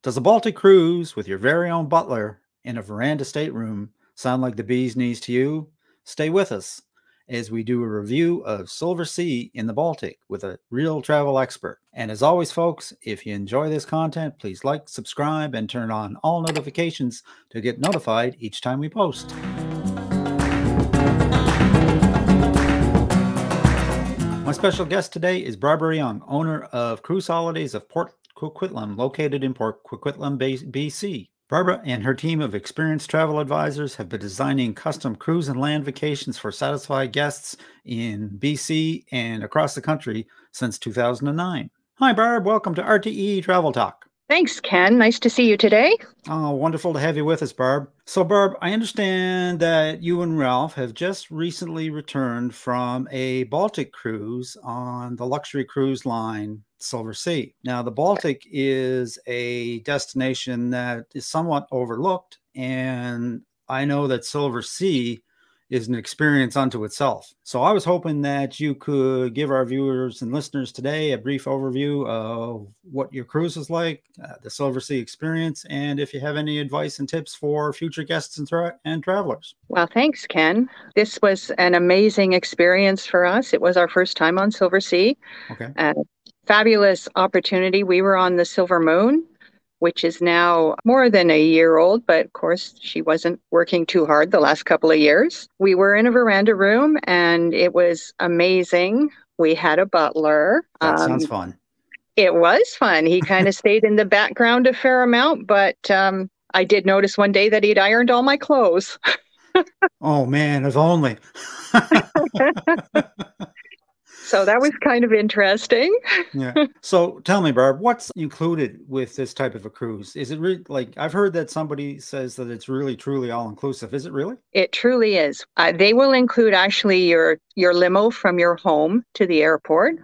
Does a Baltic cruise with your very own butler in a veranda stateroom sound like the bee's knees to you? Stay with us as we do a review of Silversea in the Baltic with a real travel expert. And as always, folks, if you enjoy this content, please like, subscribe, and turn on all notifications to get notified each time we post. My special guest today is Barbara Young, owner of Cruise Holidays of Port Coquitlam, located in Port Coquitlam, BC. Barbara and her team of experienced travel advisors have been designing custom cruise and land vacations for satisfied guests in BC and across the country since 2009. Hi, Barb. Welcome to RTE Travel Talk. Thanks, Ken. Nice to see you today. Oh, wonderful to have you with us, Barb. So, Barb, I understand that you and Ralph have just recently returned from a Baltic cruise on the luxury cruise line Silversea. Now, the Baltic is a destination that is somewhat overlooked, and I know that Silversea is an experience unto itself. So I was hoping that you could give our viewers and listeners today a brief overview of what your cruise is like, uh, the Silversea experience, and if you have any advice and tips for future guests and, tra- and travelers. Well, thanks, Ken. This was an amazing experience for us. It was our first time on Silversea. Okay. Uh, fabulous opportunity. We were on the Silver Moon which is now more than a year old, but of course, she wasn't working too hard the last couple of years. We were in a veranda room and it was amazing. We had a butler. That um, sounds fun. It was fun. He kind of stayed in the background a fair amount, but um, I did notice one day that he'd ironed all my clothes. oh man, if only. So that was kind of interesting. yeah. So tell me, Barb, what's included with this type of a cruise? Is it really like I've heard that somebody says that it's really truly all inclusive. Is it really? It truly is. Uh, they will include actually your your limo from your home to the airport,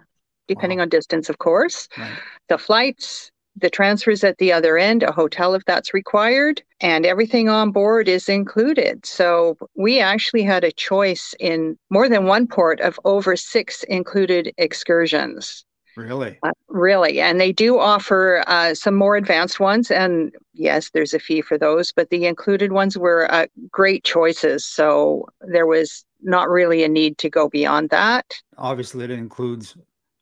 depending wow. on distance, of course. Right. The flights, the transfers at the other end, a hotel if that's required, and everything on board is included. So we actually had a choice in more than one port of over six included excursions. Really? Uh, really. And they do offer uh, some more advanced ones. And yes, there's a fee for those, but the included ones were uh, great choices. So there was not really a need to go beyond that. Obviously, it includes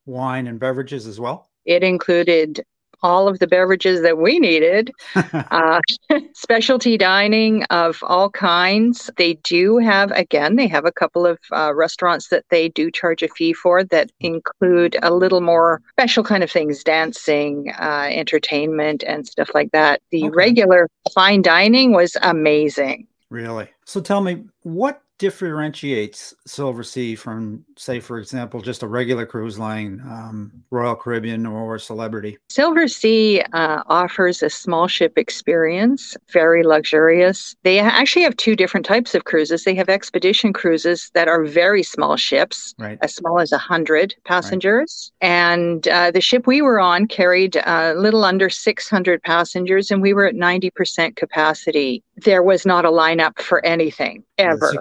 wine and beverages as well. It included all of the beverages that we needed. uh, specialty dining of all kinds. They do have, again, they have a couple of uh, restaurants that they do charge a fee for that include a little more special kind of things, dancing, uh, entertainment, and stuff like that. The okay. regular fine dining was amazing. Really? So tell me, what differentiates Silversea from, say, for example, just a regular cruise line, um, Royal Caribbean or Celebrity? Silversea uh, offers a small ship experience, very luxurious. They actually have two different types of cruises. They have expedition cruises that are very small ships, right. as small as 100 passengers. Right. And uh, the ship we were on carried a little under 600 passengers, and we were at 90% capacity. There was not a lineup for anything ever.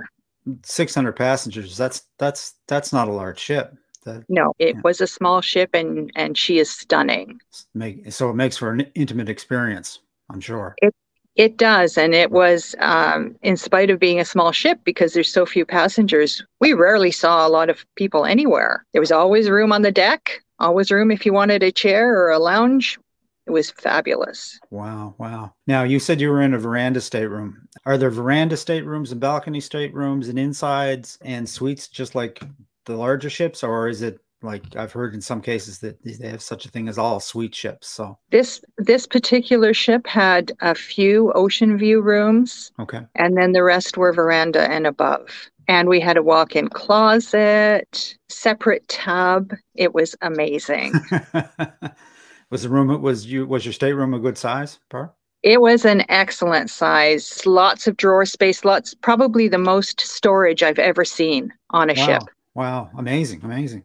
600 passengers that's that's that's not a large ship. That, no it yeah. was a small ship and and she is stunning. Make, so it makes for an intimate experience i'm sure. It it does and it was um, in spite of being a small ship because there's so few passengers we rarely saw a lot of people anywhere. There was always room on the deck always room if you wanted a chair or a lounge it was fabulous. Wow, wow. Now, you said you were in a veranda stateroom. Are there veranda staterooms and balcony staterooms and insides and suites just like the larger ships, or is it like I've heard in some cases that they have such a thing as all suite ships. So this this particular ship had a few ocean view rooms. Okay. And then the rest were veranda and above. And we had a walk-in closet, separate tub. It was amazing. Was the room was you was your stateroom a good size, Barb? It was an excellent size. Lots of drawer space, lots probably the most storage I've ever seen on a wow. ship. Wow, amazing, amazing.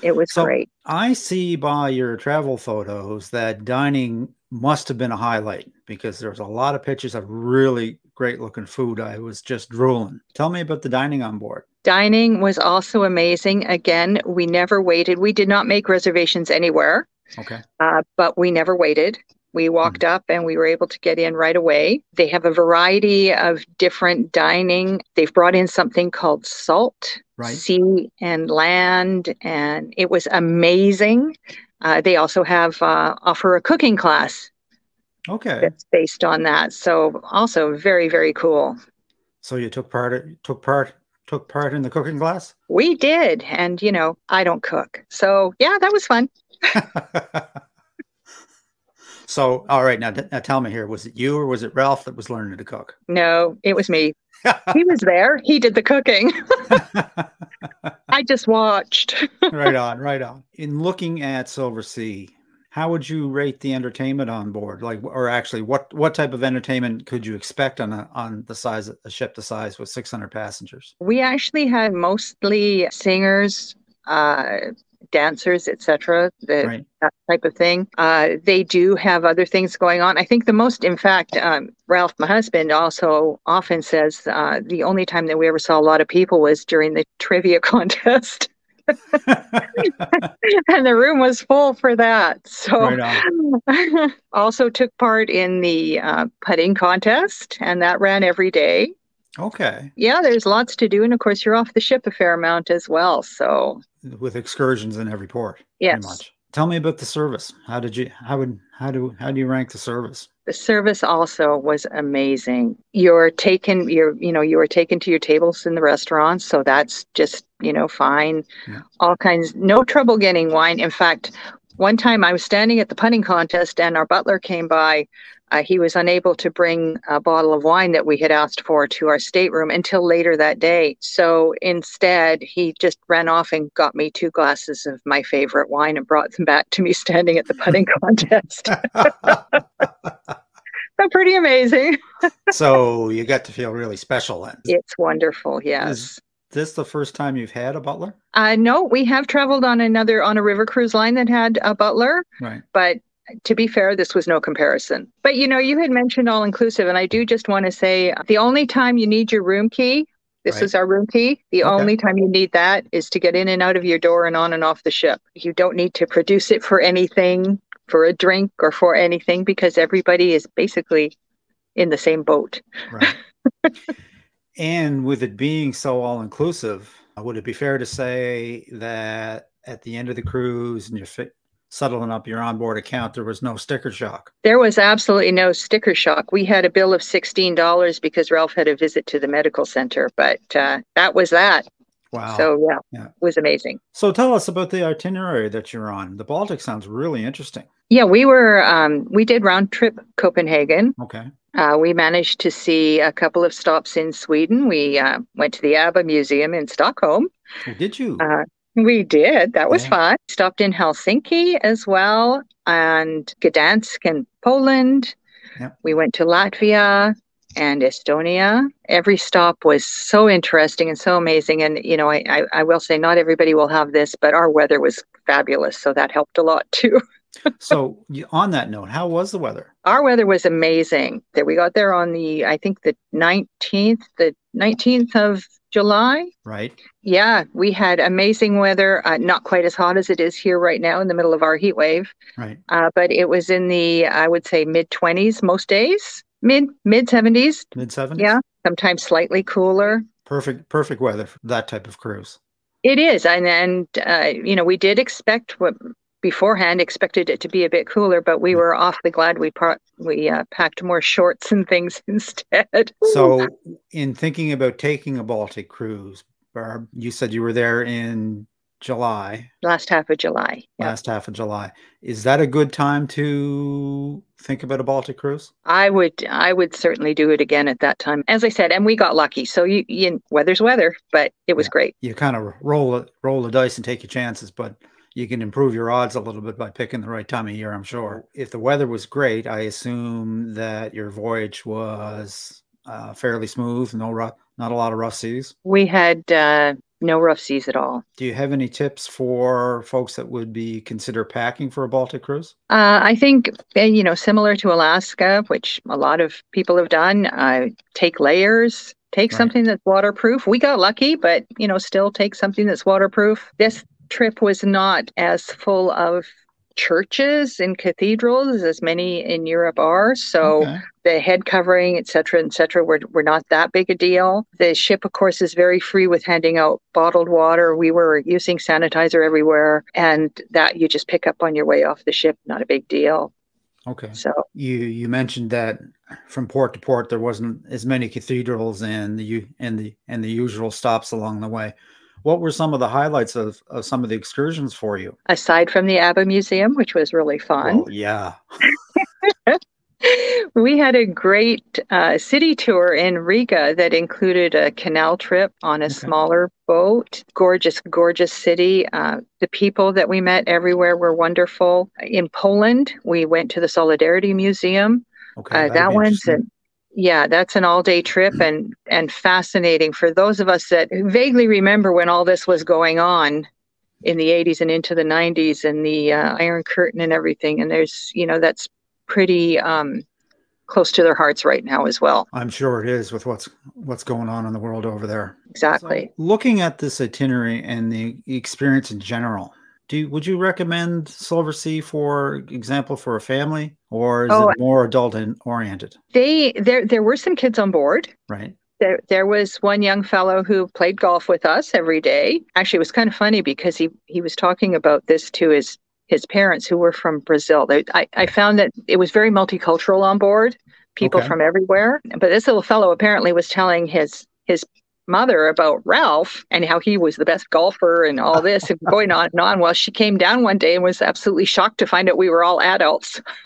It was so great. I see by your travel photos that dining must have been a highlight because there's a lot of pictures of really great looking food. I was just drooling. Tell me about the dining on board. Dining was also amazing. Again, we never waited. We did not make reservations anywhere. Okay. Uh, but we never waited. We walked mm-hmm. up and we were able to get in right away. They have a variety of different dining. They've brought in something called salt, right. sea and land, and it was amazing. Uh, they also have uh, offer a cooking class. Okay. That's based on that. So also very very cool. So you took part took part took part in the cooking class? We did, and you know I don't cook, so yeah, that was fun. so all right, now, now tell me here: was it you or was it Ralph that was learning to cook? No, it was me. he was there. He did the cooking. I just watched. right on, right on. In looking at Silversea, how would you rate the entertainment on board? Like, or actually, what what type of entertainment could you expect on a on the size of a ship the size with 600 passengers? We actually had mostly singers, uh, dancers, etc. Right. That type of thing. Uh, they do have other things going on. I think the most, in fact, um, Ralph, my husband, also often says uh, the only time that we ever saw a lot of people was during the trivia contest. and the room was full for that. So, right also took part in the uh, putting contest, and that ran every day. Okay. Yeah, there's lots to do, and of course, you're off the ship a fair amount as well. So, with excursions in every port. Yes. Much. Tell me about the service. How did you? How would? How do? How do you rank the service? The service also was amazing. You're taken. You're. You know. You were taken to your tables in the restaurant, so that's just you know fine. Yeah. All kinds. No trouble getting wine. In fact, one time I was standing at the punting contest, and our butler came by uh, he was unable to bring a bottle of wine that we had asked for to our stateroom until later that day. So instead, he just ran off and got me two glasses of my favorite wine and brought them back to me standing at the putting contest. so pretty amazing. so you got to feel really special then. It's wonderful, yes. Is this the first time you've had a butler? Uh, no, we have traveled on another on a river cruise line that had a butler. Right. But to be fair, this was no comparison. But you know, you had mentioned all inclusive, and I do just want to say uh, the only time you need your room key, this right. is our room key. The okay. only time you need that is to get in and out of your door and on and off the ship. You don't need to produce it for anything, for a drink or for anything, because everybody is basically in the same boat. Right. and with it being so all inclusive, would it be fair to say that at the end of the cruise and you're settling up your onboard account, there was no sticker shock. There was absolutely no sticker shock. We had a bill of $16 because Ralph had a visit to the medical center, but uh, that was that. Wow. So, yeah, yeah, it was amazing. So, tell us about the itinerary that you're on. The Baltic sounds really interesting. Yeah, we were, um, we did round trip Copenhagen. Okay. Uh, we managed to see a couple of stops in Sweden. We uh, went to the ABBA Museum in Stockholm. Did you? Uh, we did. That was yeah. fun. Stopped in Helsinki as well and Gdansk in Poland. We went to Latvia and Estonia. Every stop was so interesting and so amazing. And, you know, I, I, I will say not everybody will have this, but our weather was fabulous. So that helped a lot too. so on that note, how was the weather? Our weather was amazing. That we got there on the I think the 19th, the 19th of July. Right. Yeah, we had amazing weather. Uh, not quite as hot as it is here right now in the middle of our heat wave. Right. Uh, but it was in the I would say mid 20s most days, mid mid 70s. Mid 70s. Yeah, sometimes slightly cooler. Perfect perfect weather for that type of cruise. It is, and and uh, you know we did expect what beforehand expected it to be a bit cooler, but we were awfully glad we we uh, packed more shorts and things instead. So, in thinking about taking a Baltic cruise, Barb, you said you were there in July. Last half of July. Yeah. Last half of July. Is that a good time to think about a Baltic cruise? I would I would certainly do it again at that time. As I said, and we got lucky. So you, you weather's weather, but it was yeah. great. You kind of roll roll the dice and take your chances, but you can improve your odds a little bit by picking the right time of year, I'm sure. If the weather was great, I assume that your voyage was uh, fairly smooth, no rough, not a lot of rough seas. We had uh, no rough seas at all. Do you have any tips for folks that would be consider packing for a Baltic cruise? Uh, I think uh, you know, similar to Alaska, which a lot of people have done. Uh, take layers. Take right. something that's waterproof. We got lucky, but you know, still take something that's waterproof. This trip was not as full of churches and cathedrals as many in Europe are. So okay. the head covering, et cetera, et cetera, were, were not that big a deal. The ship, of course, is very free with handing out bottled water. We were using sanitizer everywhere, and that you just pick up on your way off the ship, not a big deal. Okay. So you you mentioned that from port to port there wasn't as many cathedrals and the and the and the usual stops along the way. What were some of the highlights of, of some of the excursions for you? Aside from the ABBA Museum, which was really fun. Well, yeah. we had a great uh, city tour in Riga that included a canal trip on a okay. smaller boat. Gorgeous, gorgeous city. Uh, the people that we met everywhere were wonderful. In Poland, we went to the Solidarity Museum. Okay, uh, that one's an yeah, that's an all-day trip and and fascinating for those of us that vaguely remember when all this was going on in the 80s and into the 90s and the uh, Iron Curtain and everything. And there's, you know, that's pretty um, close to their hearts right now as well. I'm sure it is with what's what's going on in the world over there. Exactly. So looking at this itinerary and the experience in general, do you, would you recommend Silversea for example for a family or is oh, it more adult and oriented? They there there were some kids on board. Right. There, there was one young fellow who played golf with us every day. Actually, it was kind of funny because he, he was talking about this to his his parents who were from Brazil. They, I, I found that it was very multicultural on board, people okay. from everywhere. But this little fellow apparently was telling his his mother about Ralph and how he was the best golfer and all this and going on and on. Well, she came down one day and was absolutely shocked to find out we were all adults.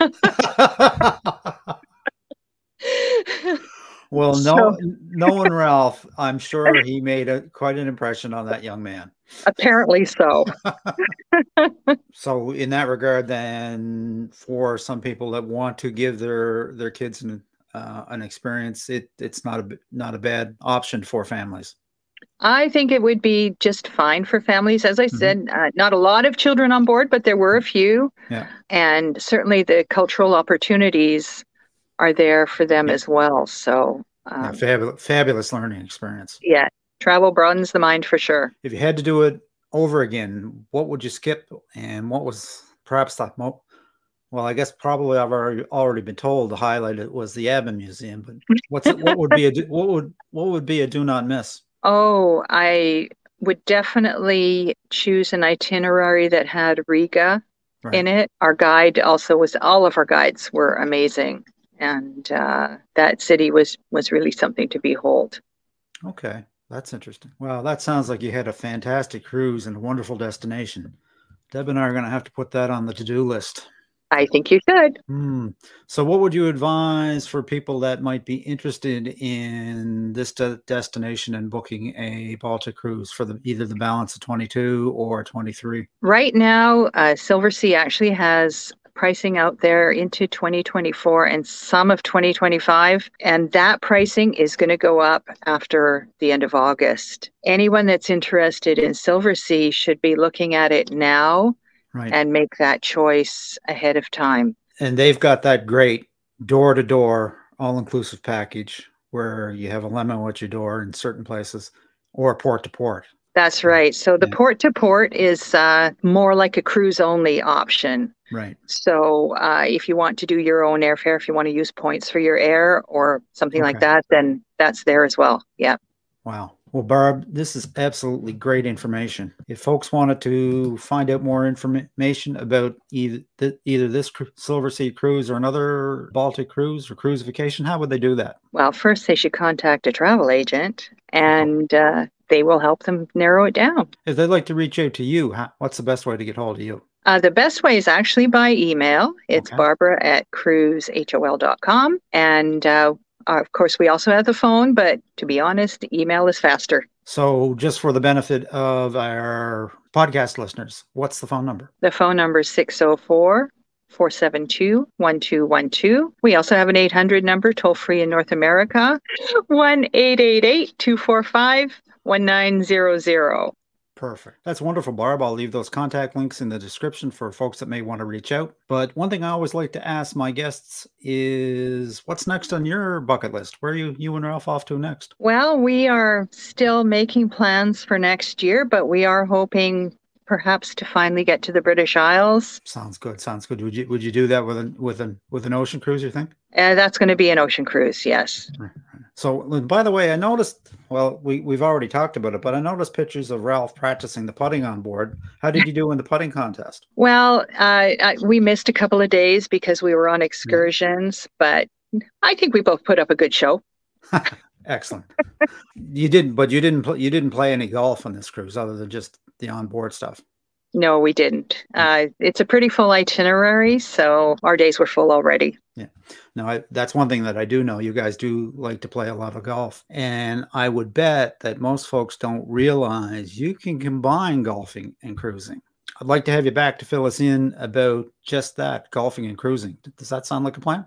well, no, so, knowing Ralph, I'm sure he made a quite an impression on that young man. Apparently so. so, in that regard, then, for some people that want to give their their kids an uh, an experience, it it's not a not a bad option for families. I think it would be just fine for families. As I mm-hmm. said, uh, not a lot of children on board, but there were a few. Yeah. And certainly the cultural opportunities are there for them yeah. as well. So, um, yeah, fabulous, fabulous learning experience. Yeah, travel broadens the mind for sure. If you had to do it over again, what would you skip, and what was perhaps the mo- well, I guess probably I've already already been told the highlight it was the ABBA Museum, but what's it, what would be a what would what would be a do not miss? Oh, I would definitely choose an itinerary that had Riga right. in it. Our guide also was all of our guides were amazing, and uh, that city was was really something to behold. Okay, that's interesting. Well, that sounds like you had a fantastic cruise and a wonderful destination. Deb and I are going to have to put that on the to do list. I think you should. Mm. So, what would you advise for people that might be interested in this de- destination and booking a Baltic cruise for the either the balance of 22 or 23? Right now, uh, Silversea actually has pricing out there into 2024 and some of 2025. And that pricing is going to go up after the end of August. Anyone that's interested in Silversea should be looking at it now right. and make that choice ahead of time. And they've got that great door to door, all inclusive package where you have a limo at your door in certain places or port to port. That's right. So the port to port is uh, more like a cruise only option. Right. So uh, if you want to do your own airfare, if you want to use points for your air or something okay. like that, then that's there as well. Yeah. Wow. Well, Barb, this is absolutely great information. If folks wanted to find out more information about either th- either this cru- Silversea cruise or another Baltic cruise or cruise vacation, how would they do that? Well, first they should contact a travel agent, and uh, they will help them narrow it down. If they'd like to reach out to you, how, what's the best way to get hold of you? Uh, the best way is actually by email. It's okay. barbara at cruisehol.com. And uh, uh, of course, we also have the phone, but to be honest, email is faster. So, just for the benefit of our podcast listeners, what's the phone number? The phone number is 604 472 1212. We also have an 800 number toll free in North America 1 888 245 1900. Perfect. That's wonderful, Barb. I'll leave those contact links in the description for folks that may want to reach out. But one thing I always like to ask my guests is what's next on your bucket list? Where are you you and Ralph off to next? Well, we are still making plans for next year, but we are hoping perhaps to finally get to the British Isles. Sounds good. Sounds good. Would you would you do that with an with an with an ocean cruise? You think? Uh, that's going to be an ocean cruise. Yes. So, by the way, I noticed. Well, we we've already talked about it, but I noticed pictures of Ralph practicing the putting on board. How did you do in the putting contest? Well, uh, I, we missed a couple of days because we were on excursions, but I think we both put up a good show. Excellent. you didn't, but you didn't. Pl- you didn't play any golf on this cruise, other than just the onboard stuff. No, we didn't. Uh, it's a pretty full itinerary, so our days were full already. Yeah. No, I, that's one thing that I do know. You guys do like to play a lot of golf, and I would bet that most folks don't realize you can combine golfing and cruising. I'd like to have you back to fill us in about just that golfing and cruising. Does that sound like a plan?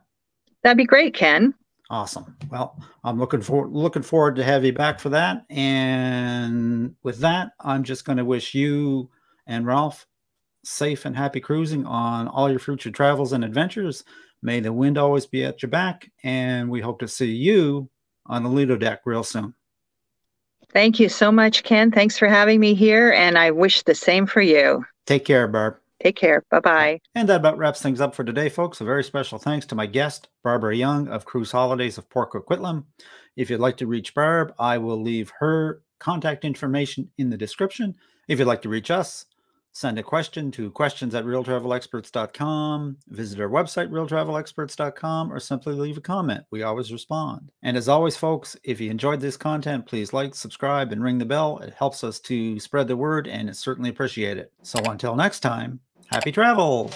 That'd be great, Ken. Awesome. Well, I'm looking for looking forward to have you back for that. And with that, I'm just going to wish you and Ralph safe and happy cruising on all your future travels and adventures. May the wind always be at your back, and we hope to see you on the Lido deck real soon. Thank you so much, Ken. Thanks for having me here, and I wish the same for you. Take care, Barb. Take care. Bye bye. And that about wraps things up for today, folks. A very special thanks to my guest, Barbara Young of Cruise Holidays of Port Coquitlam. If you'd like to reach Barb, I will leave her contact information in the description. If you'd like to reach us, send a question to questions at realtravelexperts.com, visit our website, realtravelexperts.com, or simply leave a comment. We always respond. And as always, folks, if you enjoyed this content, please like, subscribe, and ring the bell. It helps us to spread the word, and it's certainly appreciated. So until next time, happy travels.